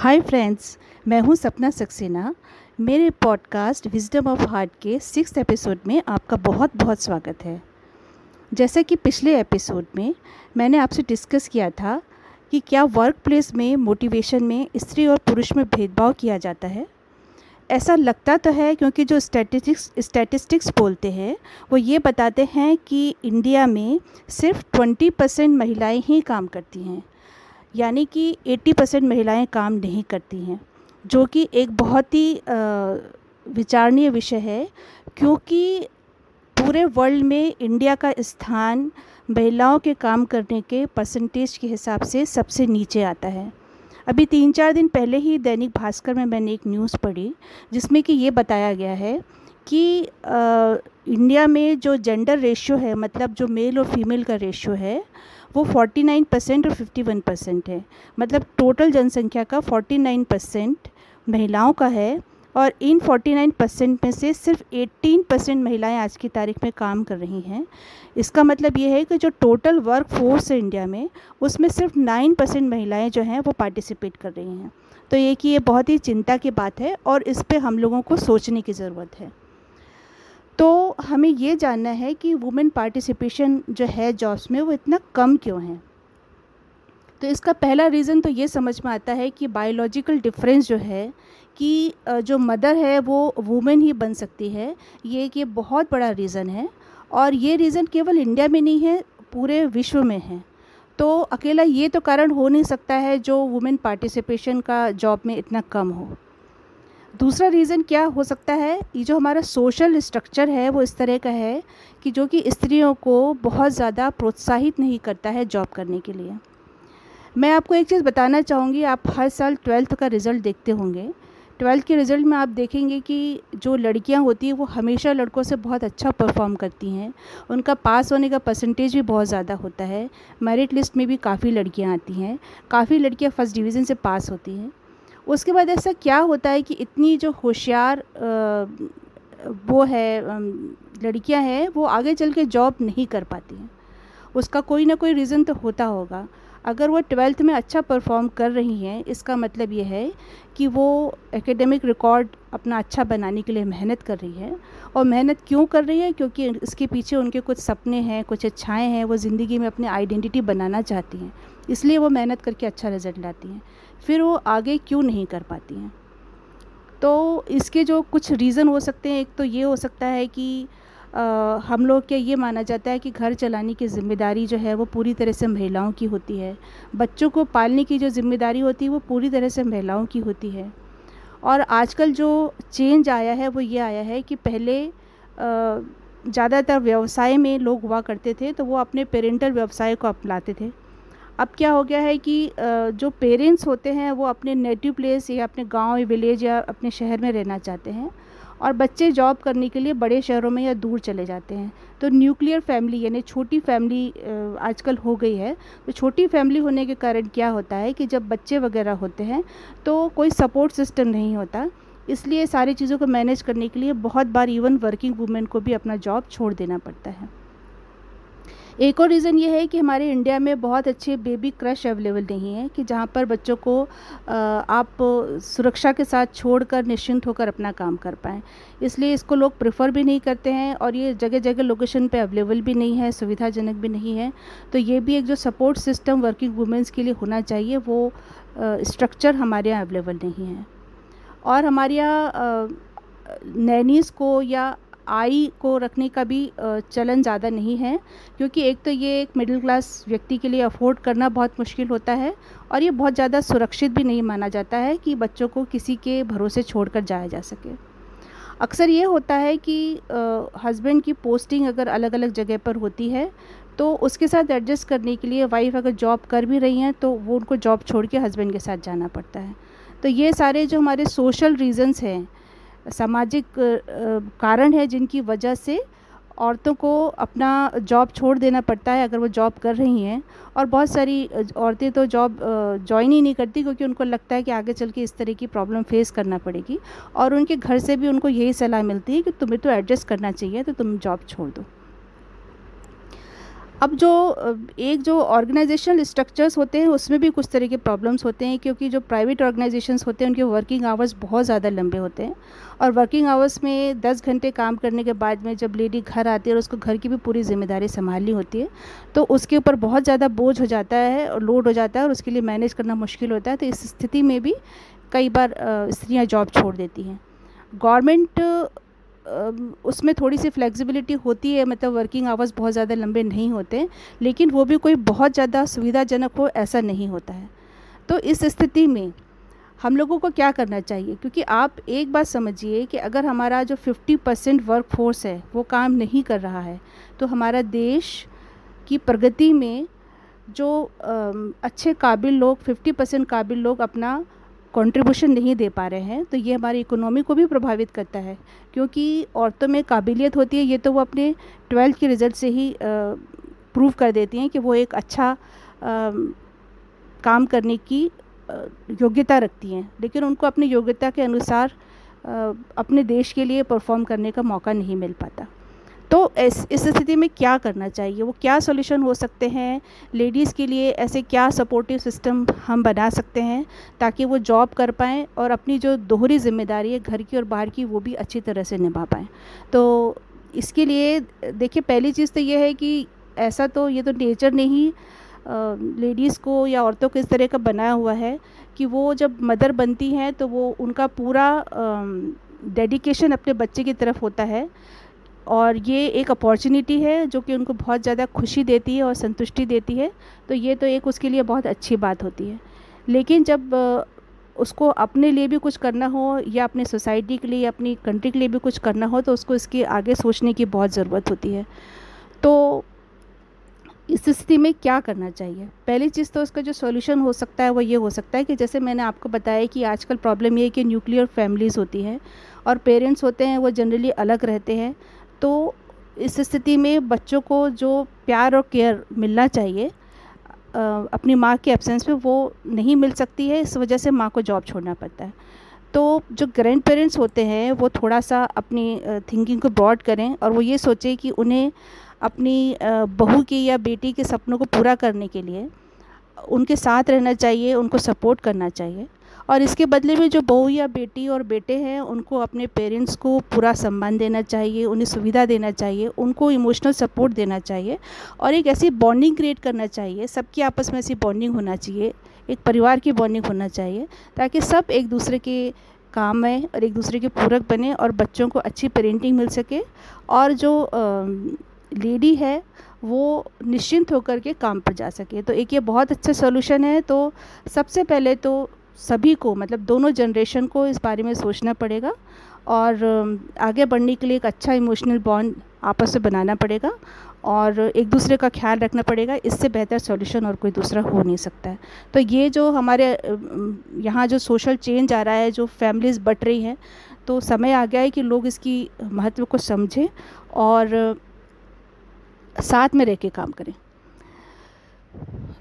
Hi friends मैं हूँ सपना सक्सेना। मेरे पॉडकास्ट विजडम ऑफ़ हार्ट के सिक्स एपिसोड में आपका बहुत बहुत स्वागत है। जैसा कि पिछले एपिसोड में मैंने आपसे डिस्कस किया था कि क्या वर्क प्लेस में मोटिवेशन में स्त्री और पुरुष में भेदभाव किया जाता है। ऐसा लगता तो है क्योंकि जो स्टैटिस्टिक्स स्टैटिस्टिक्स बोलते हैं, वो ये बताते हैं कि इंडिया में सिर्फ़ ट्वेंटी परसेंट महिलाएँ ही काम करती हैं। यानी कि 80 परसेंट महिलाएँ काम नहीं करती हैं जो कि एक बहुत ही विचारणीय विषय है क्योंकि पूरे वर्ल्ड में इंडिया का स्थान महिलाओं के काम करने के परसेंटेज के हिसाब से सबसे नीचे आता है। अभी तीन चार दिन पहले ही दैनिक भास्कर में मैंने एक न्यूज़ पढ़ी जिसमें कि ये बताया गया है कि आ, इंडिया में जो जेंडर रेशियो है मतलब जो मेल और फीमेल का रेशियो है वो 49 परसेंट और 51 परसेंट है। मतलब टोटल जनसंख्या का 49 परसेंट महिलाओं का है और इन 49 परसेंट में से सिर्फ़ 18 परसेंट महिलाएँ आज की तारीख में काम कर रही हैं। इसका मतलब ये है कि जो टोटल वर्क फोर्स है इंडिया में, उसमें सिर्फ़ 9 परसेंट महिलाएँ जो हैं वो पार्टिसिपेट कर रही हैं। तो ये कि ये बहुत ही चिंता की बात है और इस पर हम लोगों को सोचने की ज़रूरत है। तो हमें ये जानना है कि वुमेन पार्टिसिपेशन जो है जॉब्स में वो इतना कम क्यों है? तो इसका पहला रीज़न तो ये समझ में आता है कि बायोलॉजिकल डिफरेंस जो है कि जो मदर है वो वुमेन ही बन सकती है, ये एक बहुत बड़ा रीज़न है। और ये रीज़न केवल इंडिया में नहीं है, पूरे विश्व में है। तो अकेला ये तो कारण हो नहीं सकता है जो वुमेन पार्टिसिपेशन का जॉब में इतना कम हो। दूसरा रीज़न क्या हो सकता है? ये जो हमारा सोशल स्ट्रक्चर है, वो इस तरह का है कि जो कि स्त्रियों को बहुत ज़्यादा प्रोत्साहित नहीं करता है जॉब करने के लिए। मैं आपको एक चीज़ बताना चाहूँगी, आप हर साल ट्वेल्थ का रिज़ल्ट देखते होंगे। ट्वेल्थ के रिज़ल्ट में आप देखेंगे कि जो लड़कियाँ होती हैं, वो हमेशा लड़कों से बहुत अच्छा परफॉर्म करती हैं। उनका पास होने का परसेंटेज भी बहुत ज़्यादा होता है। मेरिट लिस्ट में भी काफ़ी लड़कियाँ आती हैं। काफ़ी लड़कियाँ फ़र्स्ट डिवीज़न से पास होती हैं। उसके बाद ऐसा क्या होता है कि इतनी जो होशियार वो है लड़कियाँ हैं, वो आगे चल के जॉब नहीं कर पाती हैं। उसका कोई ना कोई रीज़न तो होता होगा। अगर वो ट्वेल्थ में अच्छा परफॉर्म कर रही हैं, इसका मतलब ये है कि वो एकेडमिक रिकॉर्ड अपना अच्छा बनाने के लिए मेहनत कर रही है। और मेहनत क्यों कर रही है? क्योंकि इसके पीछे उनके कुछ सपने हैं, कुछ इच्छाएँ हैं, वो ज़िंदगी में अपनी आइडेंटिटी बनाना चाहती हैं। इसलिए वो मेहनत करके अच्छा रिज़ल्ट लाती हैं। फिर वो आगे क्यों नहीं कर पाती हैं? तो इसके जो कुछ रीज़न हो सकते हैं एक तो ये हो सकता है कि आ, हम लोग क्या ये माना जाता है कि घर चलाने की ज़िम्मेदारी जो है वो पूरी तरह से महिलाओं की होती है। बच्चों को पालने की जो ज़िम्मेदारी होती है वो पूरी तरह से महिलाओं की होती है। और आजकल जो चेंज आया है वो ये आया है कि पहले ज़्यादातर व्यवसाय में लोग हुआ करते थे तो वो अपने पेरेंटल व्यवसाय को अपनाते थे। अब क्या हो गया है कि जो पेरेंट्स होते हैं, वो अपने नेटिव प्लेस या अपने गाँव या विलेज या अपने शहर में रहना चाहते हैं और बच्चे जॉब करने के लिए बड़े शहरों में या दूर चले जाते हैं। तो न्यूक्लियर फैमिली यानी छोटी फैमिली आजकल हो गई है। तो छोटी फैमिली होने के कारण क्या होता है कि जब बच्चे वगैरह होते हैं तो कोई सपोर्ट सिस्टम नहीं होता। इसलिए सारी चीज़ों को मैनेज करने के लिए बहुत बार इवन वर्किंग वूमेन को भी अपना जॉब छोड़ देना पड़ता है। एक और रीज़न ये है कि हमारे इंडिया में बहुत अच्छे बेबी क्रश अवेलेबल नहीं है, कि जहाँ पर बच्चों को आप सुरक्षा के साथ छोड़कर निश्चिंत होकर अपना काम कर पाएँ। इसलिए इसको लोग प्रेफर भी नहीं करते हैं और ये जगह जगह लोकेशन पे अवेलेबल भी नहीं है, सुविधाजनक भी नहीं है। तो ये भी एक जो सपोर्ट सिस्टम वर्किंग वुमेंस के लिए होना चाहिए, वो स्ट्रक्चर हमारे यहाँ अवेलेबल नहीं है। और हमारे यहाँ नैनीज़ को या आई को रखने का भी चलन ज़्यादा नहीं है, क्योंकि एक तो ये एक मिडिल क्लास व्यक्ति के लिए अफोर्ड करना बहुत मुश्किल होता है और ये बहुत ज़्यादा सुरक्षित भी नहीं माना जाता है कि बच्चों को किसी के भरोसे छोड़कर जाया जा सके। अक्सर ये होता है कि हस्बैंड की पोस्टिंग अगर अलग अलग जगह पर होती है तो उसके साथ एडजस्ट करने के लिए वाइफ अगर जॉब कर भी रही हैं तो वो उनको जॉब छोड़ के हस्बैंड के साथ जाना पड़ता है। तो ये सारे जो हमारे सोशल रीज़न्स हैं सामाजिक कारण है जिनकी वजह से औरतों को अपना जॉब छोड़ देना पड़ता है अगर वो जॉब कर रही हैं। और बहुत सारी औरतें तो जॉब ज्वाइन ही नहीं करती क्योंकि उनको लगता है कि आगे चल के इस तरह की प्रॉब्लम फेस करना पड़ेगी। और उनके घर से भी उनको यही सलाह मिलती है कि तुम्हें तो एडजस्ट करना चाहिए तो तुम जॉब छोड़ दो। अब जो एक जो ऑर्गेनाइजेशनल स्ट्रक्चर्स होते हैं, उसमें भी कुछ तरह के प्रॉब्लम्स होते हैं, क्योंकि जो प्राइवेट ऑर्गेनाइजेशंस होते हैं, उनके वर्किंग आवर्स बहुत ज़्यादा लंबे होते हैं। और वर्किंग आवर्स में दस घंटे काम करने के बाद में जब लेडी घर आती है और उसको घर की भी पूरी ज़िम्मेदारी संभालनी होती है तो उसके ऊपर बहुत ज़्यादा बोझ हो जाता है और लोड हो जाता है और उसके लिए मैनेज करना मुश्किल होता है। तो इस स्थिति में भी कई बार स्त्रियाँ जॉब छोड़ देती हैं। गवर्नमेंट उसमें थोड़ी सी फ्लेक्सिबिलिटी होती है मतलब वर्किंग आवर्स बहुत ज़्यादा लंबे नहीं होते, लेकिन वो भी कोई बहुत ज़्यादा सुविधाजनक हो, ऐसा नहीं होता है। तो इस स्थिति में हम लोगों को क्या करना चाहिए? क्योंकि आप एक बात समझिए कि अगर हमारा जो 50 परसेंट वर्क फोर्स है, वो काम नहीं कर रहा है तो हमारा देश की प्रगति में जो अच्छे काबिल लोग 50 परसेंट काबिल लोग अपना कंट्रीब्यूशन नहीं दे पा रहे हैं तो ये हमारी इकोनॉमी को भी प्रभावित करता है। क्योंकि औरतों में काबिलियत होती है ये तो वो अपने ट्वेल्थ के रिज़ल्ट से ही प्रूव कर देती हैं कि वो एक अच्छा आ, काम करने की योग्यता रखती हैं। लेकिन उनको अपनी योग्यता के अनुसार अपने देश के लिए परफॉर्म करने का मौका नहीं मिल पाता। तो इस स्थिति में क्या करना चाहिए? वो क्या सोल्यूशन हो सकते हैं? लेडीज़ के लिए ऐसे क्या सपोर्टिव सिस्टम हम बना सकते हैं ताकि वो जॉब कर पाएँ और अपनी जो दोहरी ज़िम्मेदारी है घर की और बाहर की वो भी अच्छी तरह से निभा पाएँ। तो इसके लिए, देखिए, पहली चीज़ तो ये है कि ऐसा तो ये तो नेचर ने ही लेडीज़ को या औरतों को इस तरह का बनाया हुआ है कि वो जब मदर बनती हैं तो वो उनका पूरा डेडिकेशन अपने बच्चे की तरफ़ होता है। और ये एक अपॉर्चुनिटी है जो कि उनको बहुत ज़्यादा खुशी देती है और संतुष्टि देती है। तो ये तो एक उसके लिए बहुत अच्छी बात होती है। लेकिन जब उसको अपने लिए भी कुछ करना हो या अपने सोसाइटी के लिए अपनी कंट्री के लिए भी कुछ करना हो तो उसको इसके आगे सोचने की बहुत ज़रूरत होती है। तो इस स्थिति में क्या करना चाहिए? पहली चीज़ तो उसका जो सॉल्यूशन हो सकता है वो ये हो सकता है कि जैसे मैंने आपको बताया कि आजकल प्रॉब्लम ये है कि न्यूक्लियर फैमिलीज़ होती हैं और पेरेंट्स होते हैं वो जनरली अलग रहते हैं। तो इस स्थिति में बच्चों को जो प्यार और केयर मिलना चाहिए अपनी माँ के एब्सेंस में वो नहीं मिल सकती है, इस वजह से माँ को जॉब छोड़ना पड़ता है। तो जो ग्रैंड पेरेंट्स होते हैं, वो थोड़ा सा अपनी थिंकिंग को ब्रॉड करें और वो ये सोचें कि उन्हें अपनी बहू के या बेटी के सपनों को पूरा करने के लिए उनके साथ रहना चाहिए, उनको सपोर्ट करना चाहिए। और इसके बदले में जो बहू या बेटी और बेटे हैं, उनको अपने पेरेंट्स को पूरा सम्मान देना चाहिए, उन्हें सुविधा देना चाहिए, उनको इमोशनल सपोर्ट देना चाहिए और एक ऐसी बॉन्डिंग क्रिएट करना चाहिए। सबकी आपस में ऐसी बॉन्डिंग होना चाहिए, एक परिवार की बॉन्डिंग होना चाहिए, ताकि सब एक दूसरे के काम में और एक दूसरे के पूरक बने और बच्चों को अच्छी पेरेंटिंग मिल सके और जो लेडी है, वो निश्चिंत होकर के काम पर जा सके। तो एक ये बहुत अच्छा सोल्यूशन है। तो सबसे पहले तो सभी को मतलब दोनों जनरेशन को इस बारे में सोचना पड़ेगा और आगे बढ़ने के लिए एक अच्छा इमोशनल बॉन्ड आपस में बनाना पड़ेगा और एक दूसरे का ख्याल रखना पड़ेगा। इससे बेहतर सॉल्यूशन और कोई दूसरा हो नहीं सकता है। तो ये जो हमारे यहाँ जो सोशल चेंज आ रहा है, जो फैमिलीज़ बट रही हैं तो समय आ गया है कि लोग इसकी महत्व को समझें और साथ में रह के काम करें।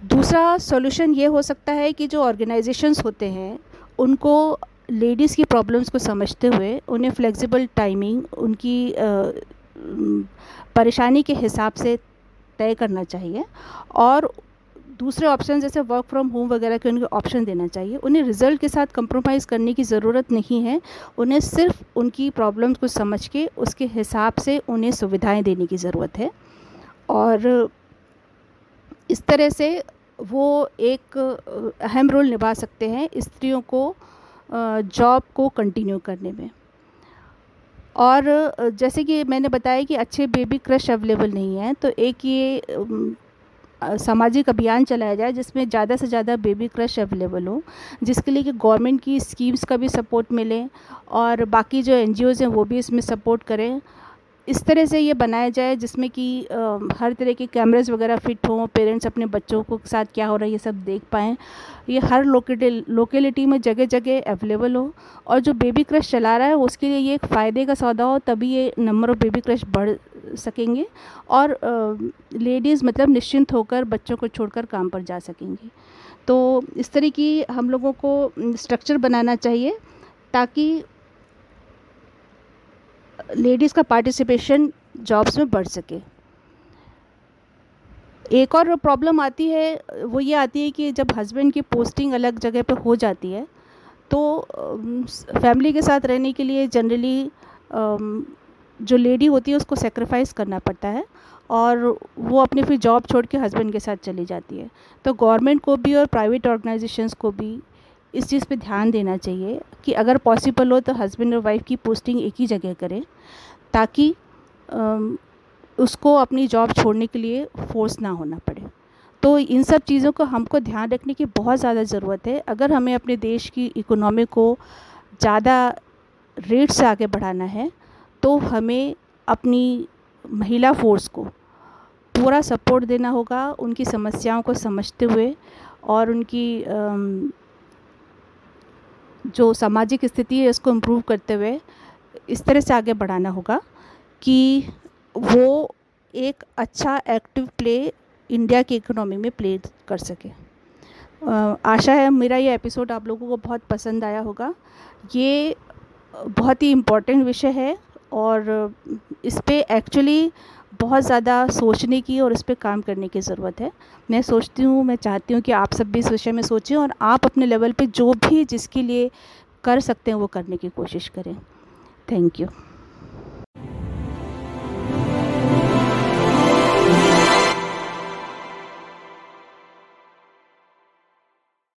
दूसरा सॉल्यूशन ये हो सकता है कि जो ऑर्गेनाइजेशंस होते हैं, उनको लेडीज़ की प्रॉब्लम्स को समझते हुए, उन्हें फ्लेक्सिबल टाइमिंग उनकी परेशानी के हिसाब से तय करना चाहिए और दूसरे ऑप्शन जैसे वर्क फ्रॉम होम वगैरह के उनके ऑप्शन देना चाहिए। उन्हें रिज़ल्ट के साथ कंप्रोमाइज़ करने की ज़रूरत नहीं है। उन्हें सिर्फ़ उनकी प्रॉब्लम्स को समझ के, उसके हिसाब से उन्हें सुविधाएँ देने की ज़रूरत है। और इस तरह से वो एक अहम रोल निभा सकते हैं स्त्रियों को जॉब को कंटिन्यू करने में। और जैसे कि मैंने बताया कि अच्छे बेबी क्रश अवेलेबल नहीं है तो एक ये सामाजिक अभियान चलाया जाए जिसमें ज़्यादा से ज़्यादा बेबी क्रश अवेलेबल हो, जिसके लिए कि गवर्नमेंट की स्कीम्स का भी सपोर्ट मिले और बाकी जो एन हैं वो भी इसमें सपोर्ट करें। इस तरह से ये बनाया जाए जिसमें कि हर तरह के कैमरेज वगैरह फिट हों पेरेंट्स अपने बच्चों को साथ क्या हो रहा है ये सब देख पाएँ। ये हर लोकेलिटी लोकेलिटी में जगह जगह अवेलेबल हो और जो बेबी क्रश चला रहा है, उसके लिए ये एक फ़ायदे का सौदा हो, तभी ये नंबर ऑफ़ बेबी क्रश बढ़ सकेंगे और लेडीज़ मतलब निश्चिंत होकर बच्चों को छोड़कर काम पर जा सकेंगी। तो इस तरह की हम लोगों को स्ट्रक्चर बनाना चाहिए ताकि लेडीज़ का पार्टिसिपेशन जॉब्स में बढ़ सके। एक और प्रॉब्लम आती है, वो ये आती है कि जब हस्बैंड की पोस्टिंग अलग जगह पे हो जाती है तो फैमिली के साथ रहने के लिए जनरली जो लेडी होती है उसको सेक्रीफाइस करना पड़ता है और वो अपनी फिर जॉब छोड़ के हस्बैंड के साथ चली जाती है। तो गवर्नमेंट को भी और प्राइवेट ऑर्गेनाइजेशंस को भी इस चीज़ पे ध्यान देना चाहिए कि अगर पॉसिबल हो तो हस्बैंड और वाइफ की पोस्टिंग एक ही जगह करें, ताकि उसको अपनी जॉब छोड़ने के लिए फोर्स ना होना पड़े। तो इन सब चीज़ों को हमको ध्यान रखने की बहुत ज़्यादा ज़रूरत है। अगर हमें अपने देश की इकोनॉमी को ज़्यादा रेट से आगे बढ़ाना है तो हमें अपनी महिला फोर्स को पूरा सपोर्ट देना होगा, उनकी समस्याओं को समझते हुए और उनकी जो सामाजिक स्थिति है, उसको इम्प्रूव करते हुए इस तरह से आगे बढ़ाना होगा कि वो एक अच्छा एक्टिव प्ले इंडिया की इकोनॉमी में प्ले कर सके। आशा है मेरा ये एपिसोड आप लोगों को बहुत पसंद आया होगा। ये बहुत ही इम्पोर्टेंट विषय है और इस पर एक्चुअली बहुत ज़्यादा सोचने की और उस पर काम करने की ज़रूरत है। मैं सोचती हूँ, मैं चाहती हूँ कि आप सब भी इस विषय में सोचें और आप अपने लेवल पे जो भी जिसके लिए कर सकते हैं वो करने की कोशिश करें। Thank you.